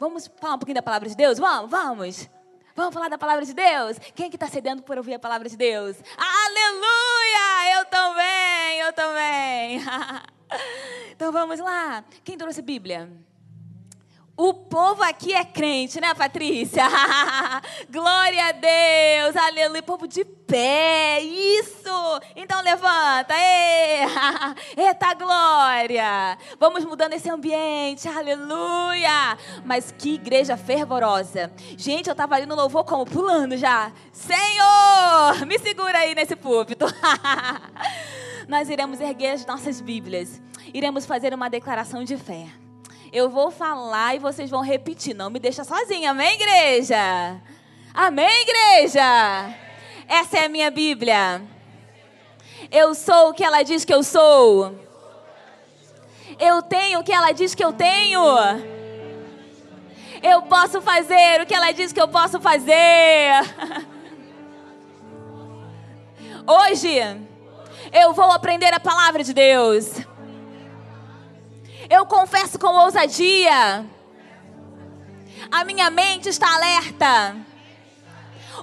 Vamos falar um pouquinho da palavra de Deus? Vamos, vamos. Vamos falar da palavra de Deus? Quem é que está cedendo por ouvir a palavra de Deus? Aleluia! Eu também, eu também. então vamos lá. Quem trouxe Bíblia? O povo aqui é crente, né, Patrícia? Glória a Deus, aleluia. Povo de pé, isso. Então levanta, eita glória. Vamos mudando esse ambiente, aleluia. Mas que igreja fervorosa. Gente, eu tava ali no louvor como? Pulando já. Senhor, me segura aí nesse púlpito. Nós iremos erguer as nossas Bíblias. Iremos fazer uma declaração de fé. Eu vou falar e vocês vão repetir. Não me deixa sozinha, amém, igreja? Amém, igreja? Essa é a minha Bíblia. Eu sou o que ela diz que eu sou. Eu tenho o que ela diz que eu tenho. Eu posso fazer o que ela diz que eu posso fazer. Hoje, eu vou aprender a palavra de Deus. Eu confesso com ousadia. A minha mente está alerta.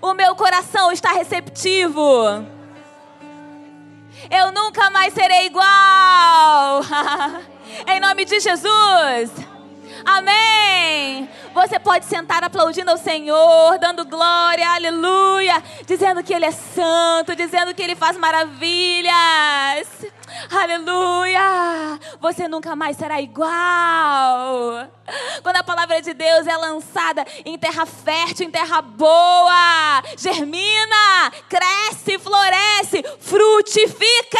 O meu coração está receptivo. Eu nunca mais serei igual. em nome de Jesus. Amém. Você pode sentar aplaudindo ao Senhor, dando glória, aleluia, dizendo que Ele é santo, dizendo que Ele faz maravilhas. Aleluia! Você nunca mais será igual. Quando a palavra de Deus é lançada em terra fértil, em terra boa, germina, cresce, floresce, frutifica.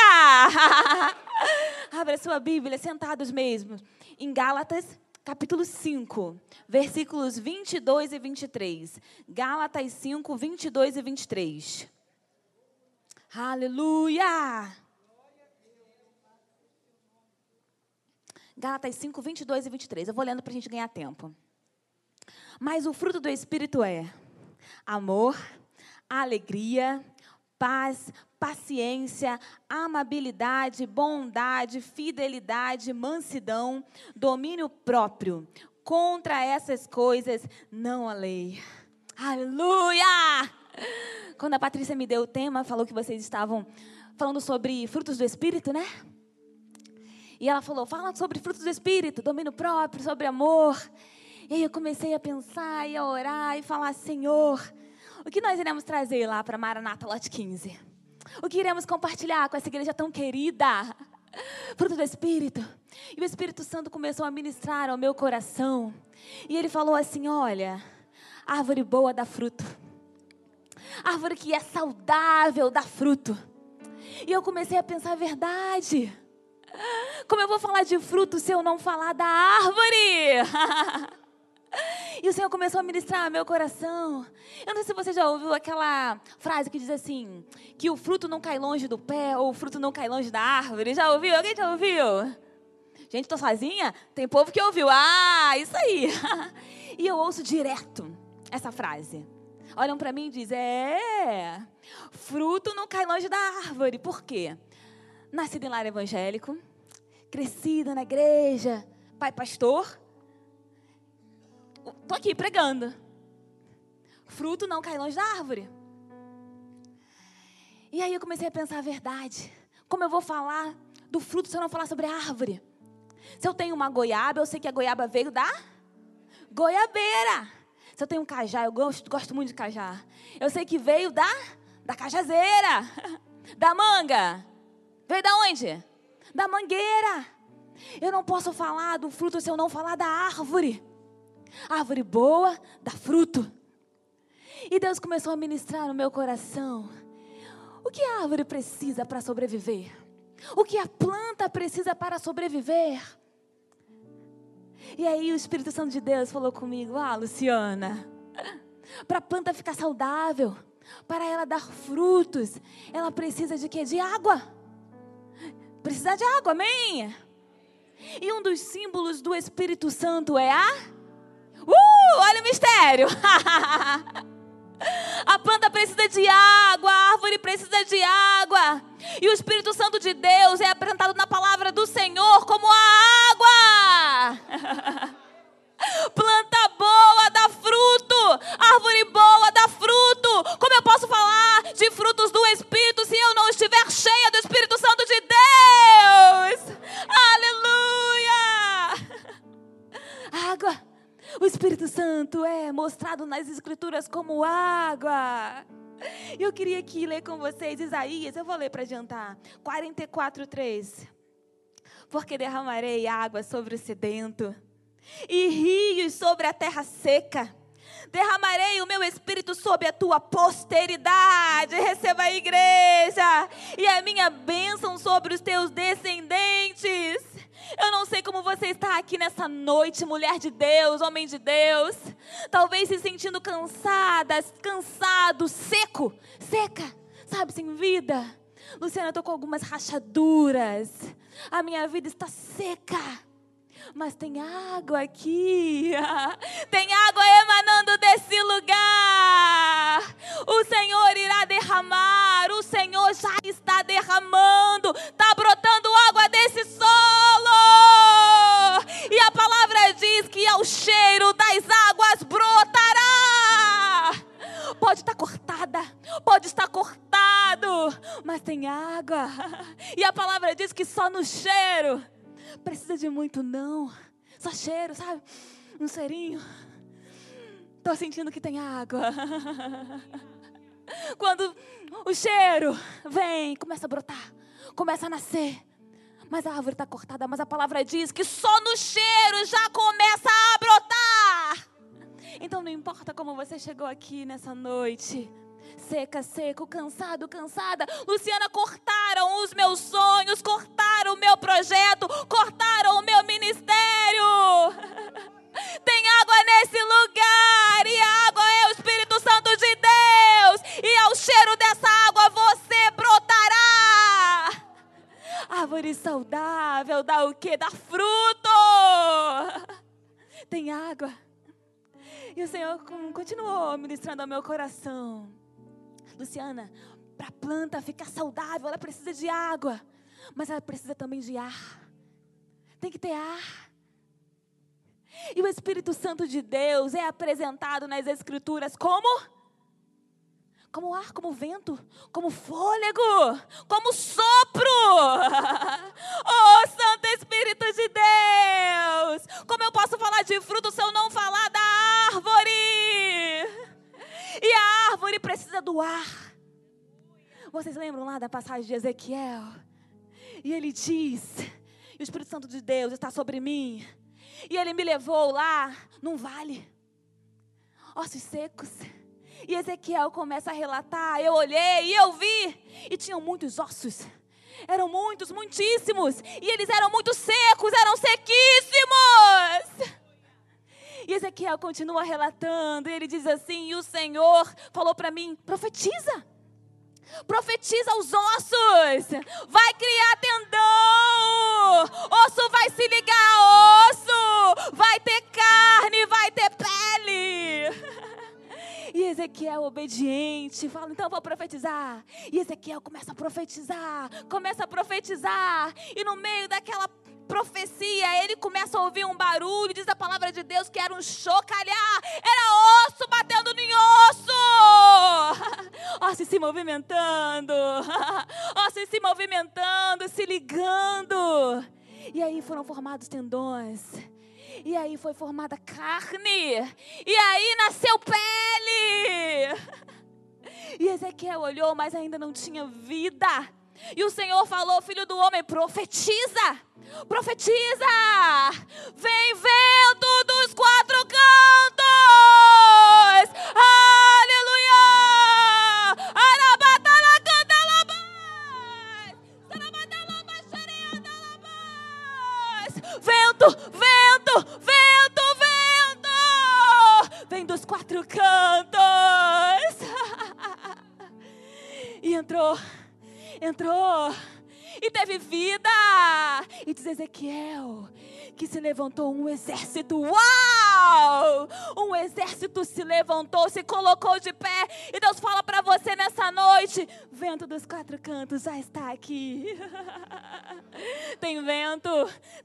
Abra sua Bíblia, sentados mesmo, em Gálatas capítulo 5, versículos 22 e 23. Gálatas 5, 22 e 23. Aleluia! Gálatas 5, 22 e 23. Eu vou lendo para a gente ganhar tempo. Mas o fruto do Espírito é amor, alegria, paz, paciência, amabilidade, bondade, fidelidade, mansidão, domínio próprio. Contra essas coisas não há lei. Aleluia! Quando a Patrícia me deu o tema, falou que vocês estavam falando sobre frutos do Espírito, né? E ela falou: fala sobre frutos do Espírito, domínio próprio, sobre amor. E aí eu comecei a pensar e a orar e falar: Senhor, o que nós iremos trazer lá para Maranata Lote 15? O que iremos compartilhar com essa igreja tão querida? Fruto do Espírito. E o Espírito Santo começou a ministrar ao meu coração. E ele falou assim: Olha, árvore boa dá fruto. Árvore que é saudável dá fruto. E eu comecei a pensar a verdade. Como eu vou falar de fruto se eu não falar da árvore? E o Senhor começou a ministrar meu coração. Eu não sei se você já ouviu aquela frase que diz assim: que o fruto não cai longe do pé, ou o fruto não cai longe da árvore. Já ouviu? Alguém já ouviu? Gente, tô sozinha? Tem povo que ouviu. Ah, isso aí. E eu ouço direto essa frase. Olham para mim e dizem: é, fruto não cai longe da árvore. Por quê? Nascida em lar evangélico, crescida na igreja, pai pastor tô aqui pregando. Fruto não cai longe da árvore. E aí eu comecei a pensar a verdade. Como eu vou falar do fruto se eu não falar sobre a árvore? Se eu tenho uma goiaba, eu sei que a goiaba veio da goiabeira. Se eu tenho um cajá, eu gosto, gosto muito de cajá. Eu sei que veio da, da cajazeira. Da manga. Veio da onde? Da mangueira. Eu não posso falar do fruto se eu não falar da árvore. Árvore boa dá fruto. E Deus começou a ministrar no meu coração. O que a árvore precisa para sobreviver? O que a planta precisa para sobreviver? E aí o Espírito Santo de Deus falou comigo: Ah, Luciana, para a planta ficar saudável, para ela dar frutos, ela precisa de quê? De água. Precisa de água, amém? E um dos símbolos do Espírito Santo é a Uh, olha o mistério. A planta precisa de água, a árvore precisa de água. E o Espírito Santo de Deus é apresentado na palavra do Senhor como a água. Planta boa Eu queria aqui ler com vocês Isaías, eu vou ler para adiantar. 44, 3. Porque derramarei água sobre o sedento e rios sobre a terra seca. Derramarei o meu espírito sobre a tua posteridade. Receba a igreja. E a minha bênção sobre os teus descendentes. Eu não sei como você está aqui nessa noite, mulher de Deus, homem de Deus. Talvez se sentindo cansada, cansado, seco, seca, sabe, sem vida. Luciana, eu estou com algumas rachaduras. A minha vida está seca mas tem água aqui. Tem água emanando desse lugar. O Senhor irá derramar. O Senhor já está derramando. Está ao cheiro das águas brotará. Pode estar cortada, pode estar cortado, mas tem água. E a palavra diz que só no cheiro precisa de muito não. Só cheiro, sabe? Um cheirinho. Tô sentindo que tem água. Quando o cheiro vem, começa a brotar, começa a nascer. Mas a árvore está cortada, mas a palavra diz que só no cheiro já começa a brotar. Então não importa como você chegou aqui nessa noite seca, seco, cansado, cansada. Luciana, cortaram os meus sonhos, cortaram o meu projeto, cortaram o meu ministério. Tem água nesse lugar, e a Árvore saudável dá o que? Dá fruto. Tem água. E o Senhor continuou ministrando ao meu coração. Luciana, para a planta ficar saudável, ela precisa de água, mas ela precisa também de ar. Tem que ter ar. E o Espírito Santo de Deus é apresentado nas Escrituras como? Como ar, como vento, como fôlego, como sopro. Oh, Santo Espírito de Deus! Como eu posso falar de fruto se eu não falar da árvore? E a árvore precisa do ar. Vocês lembram lá da passagem de Ezequiel? E ele diz: e o Espírito Santo de Deus está sobre mim. E ele me levou lá num vale, ossos secos. E Ezequiel começa a relatar. Eu olhei e eu vi, e tinham muitos ossos. Eram muitos, muitíssimos. E eles eram muito secos, eram sequíssimos. E Ezequiel continua relatando, e ele diz assim: E o Senhor falou para mim: profetiza. Profetiza os ossos, vai criar tendão, osso vai se ligar a osso, vai ter carne, vai Ezequiel obediente, fala, então vou profetizar. E Ezequiel começa a profetizar, começa a profetizar. E no meio daquela profecia, ele começa a ouvir um barulho, diz a palavra de Deus que era um chocalhar, era osso batendo em osso, osso se movimentando, osso se movimentando, se ligando. E aí foram formados tendões. E aí foi formada carne. E aí nasceu pele. E Ezequiel olhou, mas ainda não tinha vida. E o Senhor falou, filho do homem, profetiza Profetiza! Vem vento dos quatro cantos! Aleluia! Levantou um exército. Uau! Um exército se levantou, se colocou de pé. E Deus fala para você nessa noite: vento dos quatro cantos já está aqui. tem vento,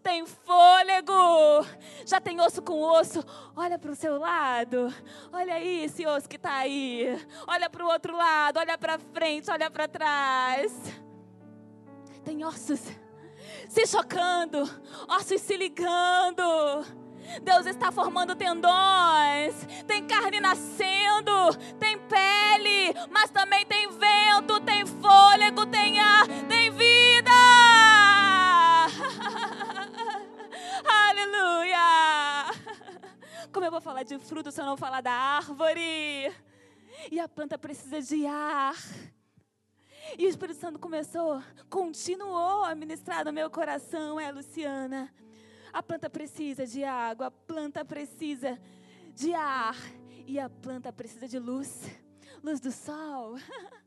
tem fôlego, já tem osso com osso. Olha para o seu lado, olha aí esse osso que está aí. Olha para o outro lado, olha para frente, olha para trás tem ossos se chocando, ossos se ligando. Deus está formando tendões, tem carne nascendo, tem pele, mas também tem vento, tem fôlego, tem ar, tem vida. Aleluia! Como eu vou falar de fruto se eu não falar da árvore? E a planta precisa de ar. E o Espírito Santo começou, continuou a ministrar no meu coração, é, Luciana. A planta precisa de água, a planta precisa de ar e a planta precisa de luz, luz do sol.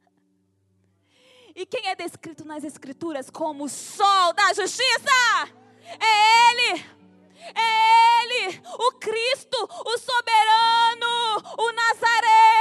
E quem é descrito nas Escrituras como o sol da justiça? É Ele! É Ele, o Cristo, o soberano, o Nazareno,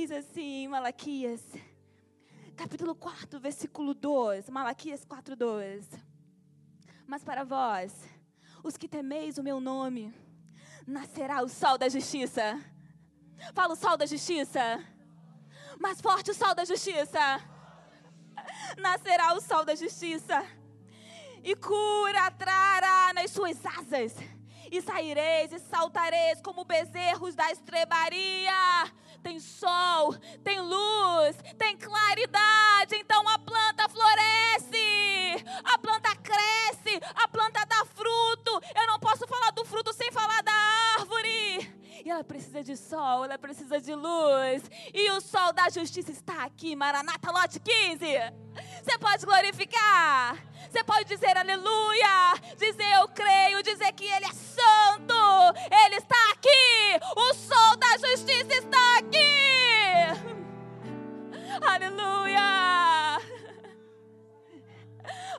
diz assim, Malaquias, capítulo 4, versículo 2, Malaquias 4, 2. Mas para vós, os que temeis o meu nome, nascerá o sol da justiça. Fala o sol da justiça. Mais forte o sol da justiça. Nascerá o sol da justiça. E cura trará nas suas asas e saireis e saltareis como bezerros da estrebaria. Tem sol, tem luz, tem claridade. Então a planta floresce, a planta cresce, a planta dá fruto. Eu não posso falar do fruto sem falar da árvore. Ela precisa de sol, ela precisa de luz. E o sol da justiça está aqui, Maranata, lote 15. Você pode glorificar. Você pode dizer aleluia, dizer eu creio, dizer que Ele é santo, Ele está aqui, o sol da justiça está aqui. Aleluia.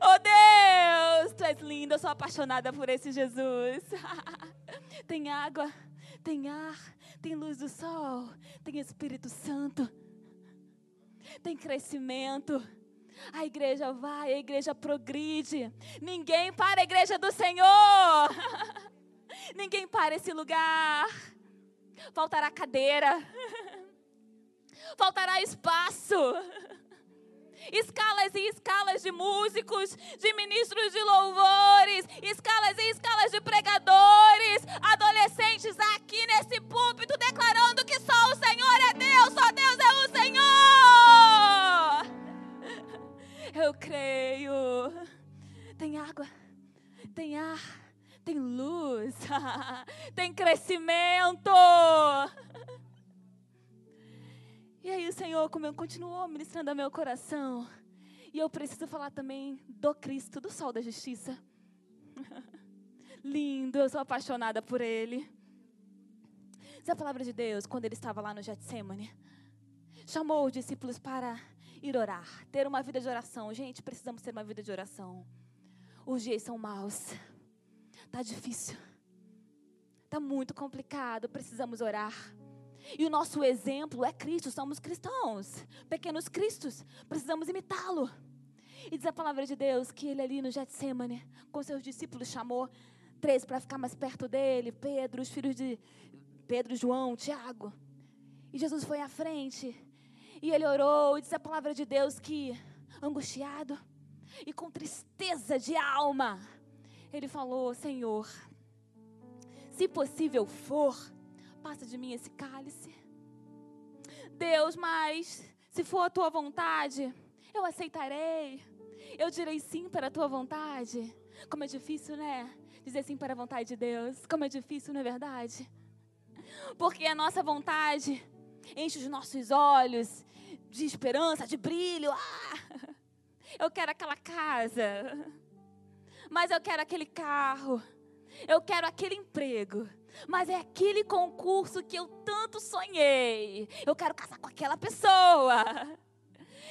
Oh Deus, Tu és linda, eu sou apaixonada por esse Jesus. Tem água, tem ar, tem luz do sol, tem Espírito Santo, tem crescimento. A igreja vai, a igreja progride. Ninguém para a igreja do Senhor. Ninguém para esse lugar. Faltará cadeira. Faltará espaço. Escalas e escalas de músicos, de ministros de louvores, escalas e escalas de pregadores, adolescentes aqui nesse púlpito declarando que só o Senhor é Deus, só Deus é o Senhor. Eu creio. Tem água, tem ar, tem luz, tem crescimento. E aí o Senhor continuou ministrando ao meu coração. E eu preciso falar também do Cristo, do sol da justiça. Lindo, eu sou apaixonada por Ele. Diz a palavra de Deus, quando Ele estava lá no Getsemane, chamou os discípulos para ir orar, ter uma vida de oração. Gente, precisamos ter uma vida de oração. Os dias são maus. Tá difícil. Tá muito complicado, precisamos orar. E o nosso exemplo é Cristo, somos cristãos, pequenos cristos, precisamos imitá-lo. E diz a palavra de Deus que ele ali no Getsemane, com seus discípulos, chamou três para ficar mais perto dele, Pedro, os filhos de Pedro, João, Tiago. E Jesus foi à frente e ele orou, e diz a palavra de Deus que, angustiado e com tristeza de alma, ele falou: Senhor, se possível for, passa de mim esse cálice. Deus, mas se for a tua vontade, eu aceitarei. Eu direi sim para a tua vontade. Como é difícil, né? Dizer sim para a vontade de Deus. Como é difícil, não é verdade? Porque a nossa vontade enche os nossos olhos de esperança, de brilho. Ah, eu quero aquela casa, mas eu quero aquele carro, eu quero aquele emprego. Mas é aquele concurso que eu tanto sonhei. Eu quero casar com aquela pessoa.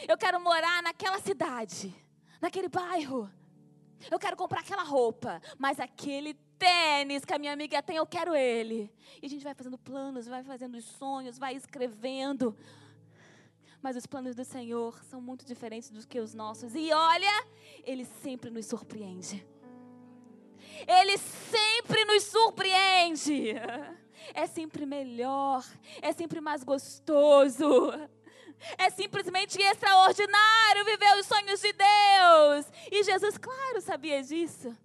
Eu quero morar naquela cidade, naquele bairro. Eu quero comprar aquela roupa, mas aquele tênis que a minha amiga tem, eu quero ele. E a gente vai fazendo planos, vai fazendo sonhos, vai escrevendo. Mas os planos do Senhor são muito diferentes dos que os nossos. E olha, Ele sempre nos surpreende. Ele sempre nos surpreende. É sempre melhor, é sempre mais gostoso. É simplesmente extraordinário viver os sonhos de Deus. E Jesus, claro, sabia disso.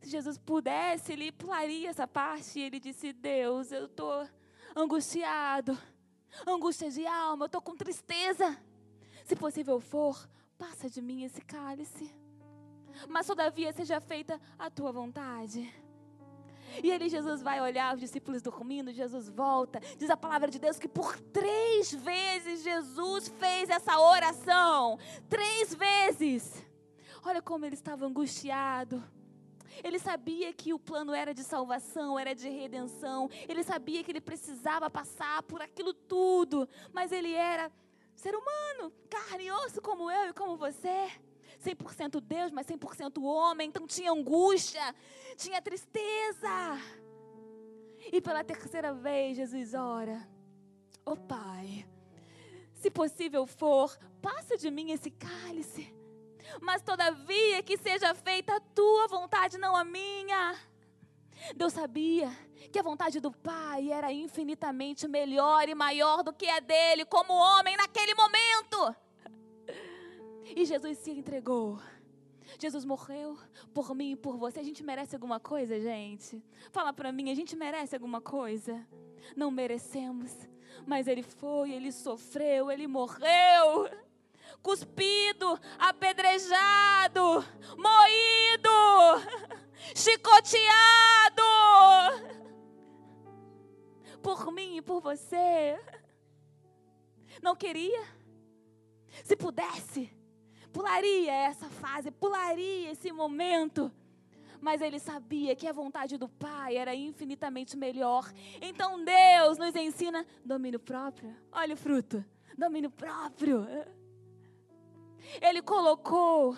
Se Jesus pudesse, ele pularia essa parte. E ele disse: Deus, eu estou angustiado, angústia de alma, eu estou com tristeza. Se possível for, passa de mim esse cálice. Mas todavia seja feita a tua vontade. E ele, Jesus, vai olhar os discípulos dormindo, Jesus volta. Diz a palavra de Deus que por três vezes Jesus fez essa oração. Três vezes. Olha como ele estava angustiado. Ele sabia que o plano era de salvação, era de redenção. Ele sabia que ele precisava passar por aquilo tudo. Mas ele era ser humano, carne e osso como eu e como você. 100% Deus, mas 100% homem. Então tinha angústia, tinha tristeza. E pela terceira vez, Jesus ora: Ó oh, Pai, se possível for, passa de mim esse cálice. Mas todavia que seja feita a tua vontade, não a minha. Deus sabia que a vontade do Pai era infinitamente melhor e maior do que a dele, como homem naquele momento. E Jesus se entregou. Jesus morreu por mim e por você. A gente merece alguma coisa, gente? Fala para mim, a gente merece alguma coisa? Não merecemos. Mas ele foi, ele sofreu, ele morreu. Cuspido, apedrejado, moído, chicoteado. Por mim e por você. Não queria? Se pudesse, pularia essa fase, pularia esse momento. Mas ele sabia que a vontade do Pai era infinitamente melhor. Então Deus nos ensina domínio próprio. Olha o fruto, domínio próprio. Ele colocou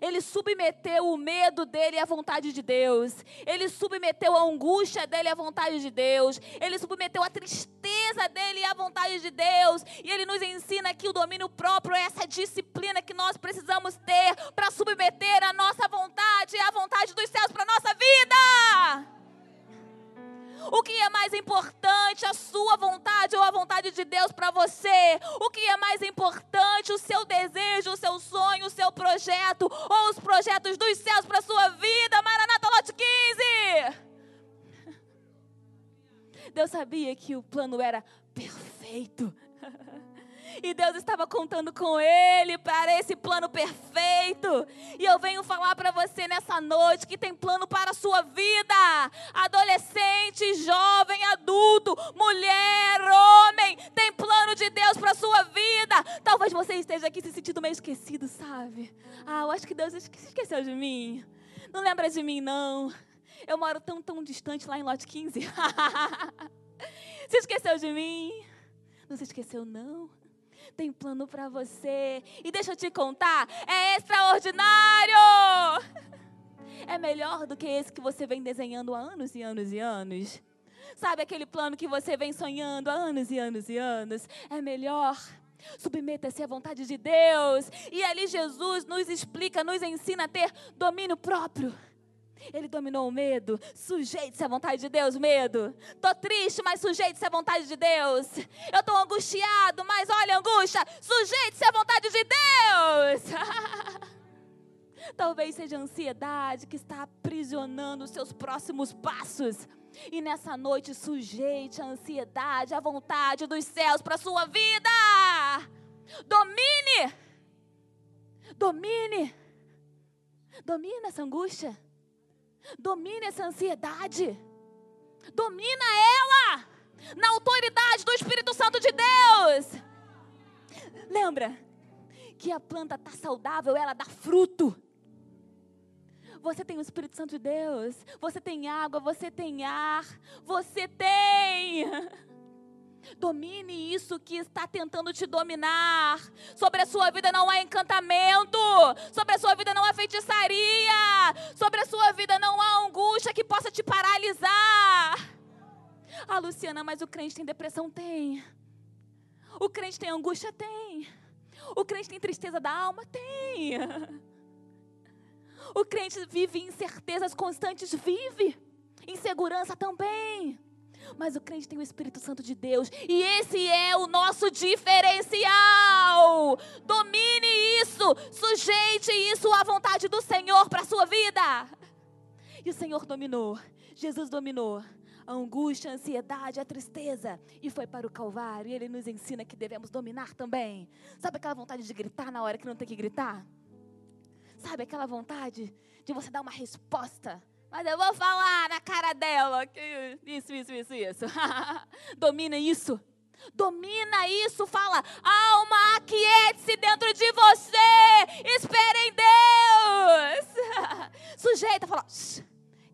ele submeteu o medo dele à vontade de Deus. Ele submeteu a angústia dele à vontade de Deus. Ele submeteu a tristeza dele à vontade de Deus. E ele nos ensina que o domínio próprio é essa disciplina que nós precisamos ter para submeter a nossa vontade à vontade dos céus para a nossa vida. O que é mais importante, a sua vontade ou a vontade de Deus para você? O que é mais importante, o seu desejo, o seu sonho, o seu projeto ou os projetos dos céus para sua vida? Maranata Lote 15. Deus sabia que o plano era perfeito. E Deus estava contando com ele para esse plano perfeito. E eu venho falar para você nessa noite que tem plano para a sua vida. Adolescente, jovem, adulto, mulher, homem, tem plano de Deus para a sua vida. Talvez você esteja aqui se sentindo meio esquecido, sabe? Ah, eu acho que Deus esqueceu de mim. Não lembra de mim, não. Eu moro tão, tão distante lá em Lote 15. se esqueceu de mim? Não se esqueceu, não tem plano para você. E deixa eu te contar, é extraordinário! É melhor do que esse que você vem desenhando há anos e anos e anos. Sabe aquele plano que você vem sonhando há anos e anos e anos? É melhor. Submeta-se à vontade de Deus. E ali Jesus nos explica, nos ensina a ter domínio próprio. Ele dominou o medo. Sujeite-se à vontade de Deus, medo. Tô triste, mas sujeite-se à vontade de Deus. Eu tô angustiado, mas olha, angústia, sujeite-se à vontade de Deus. Talvez seja a ansiedade que está aprisionando os seus próximos passos. E nessa noite, sujeite a ansiedade, à vontade dos céus para a sua vida. Domine. Domine. Domine essa angústia. Domine essa ansiedade. Domina ela na autoridade do Espírito Santo de Deus. Lembra que a planta está saudável, ela dá fruto. Você tem o Espírito Santo de Deus, você tem água, você tem ar, você tem. Domine isso que está tentando te dominar. Sobre a sua vida não há encantamento. Sobre a sua vida não há feitiçaria. Sobre vida não há angústia que possa te paralisar. Ah, Luciana, mas o crente tem depressão? Tem. O crente tem angústia? Tem. O crente tem tristeza da alma? Tem. O crente vive incertezas constantes? Vive. Insegurança também. Mas o crente tem o Espírito Santo de Deus. E esse é o nosso diferencial. Domine isso. Sujeite isso à vontade do Senhor para a sua vida. E o Senhor dominou. Jesus dominou a angústia, a ansiedade, a tristeza e foi para o Calvário. E Ele nos ensina que devemos dominar também. Sabe aquela vontade de gritar na hora que não tem que gritar? Sabe aquela vontade de você dar uma resposta? Mas eu vou falar na cara dela que isso, isso, isso, isso. Domina isso. Domina isso, fala, alma, aquiete-se dentro de você, espere em Deus. Sujeita, fala,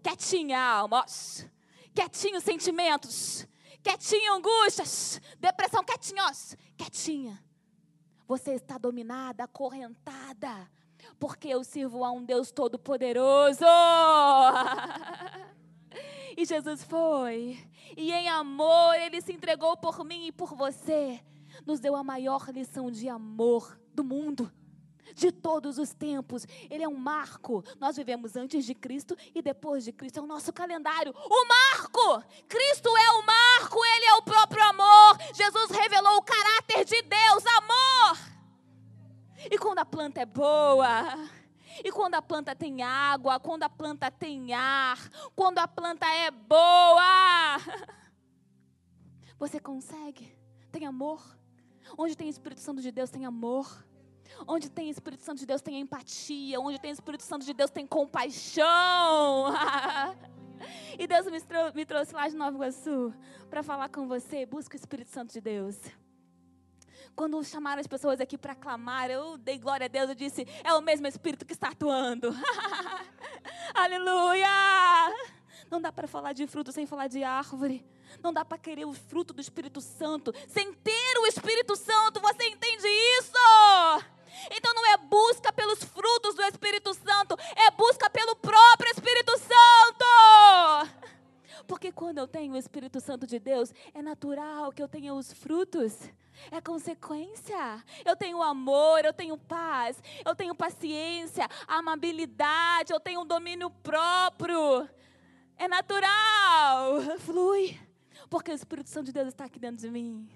quietinha, alma, quietinho sentimentos, quietinho angústias, depressão, quietinho, quietinha. Você está dominada, acorrentada, porque eu sirvo a um Deus todo-poderoso. e Jesus foi, e em amor ele se entregou por mim e por você, nos deu a maior lição de amor do mundo de todos os tempos. Ele é um marco. Nós vivemos antes de Cristo e depois de Cristo. É o nosso calendário. O marco! Cristo é o marco, ele é o próprio amor. Jesus revelou o caráter de Deus, amor. E quando a planta é boa, e quando a planta tem água, quando a planta tem ar, quando a planta é boa, você consegue? Tem amor? Onde tem Espírito Santo de Deus, tem amor. Onde tem Espírito Santo de Deus tem empatia. Onde tem Espírito Santo de Deus tem compaixão. e Deus me, trou me trouxe lá de Nova Iguaçu para falar com você. Busca o Espírito Santo de Deus. Quando chamaram as pessoas aqui para clamar, eu dei glória a Deus e disse: É o mesmo Espírito que está atuando. Aleluia! Não dá para falar de fruto sem falar de árvore. Não dá para querer o fruto do Espírito Santo sem ter o Espírito Santo. Você entende isso? Então não é busca pelos frutos do Espírito Santo, é busca pelo próprio Espírito Santo. Porque quando eu tenho o Espírito Santo de Deus, é natural que eu tenha os frutos. É consequência. Eu tenho amor, eu tenho paz, eu tenho paciência, amabilidade, eu tenho domínio próprio. É natural. Flui. Porque o Espírito Santo de Deus está aqui dentro de mim.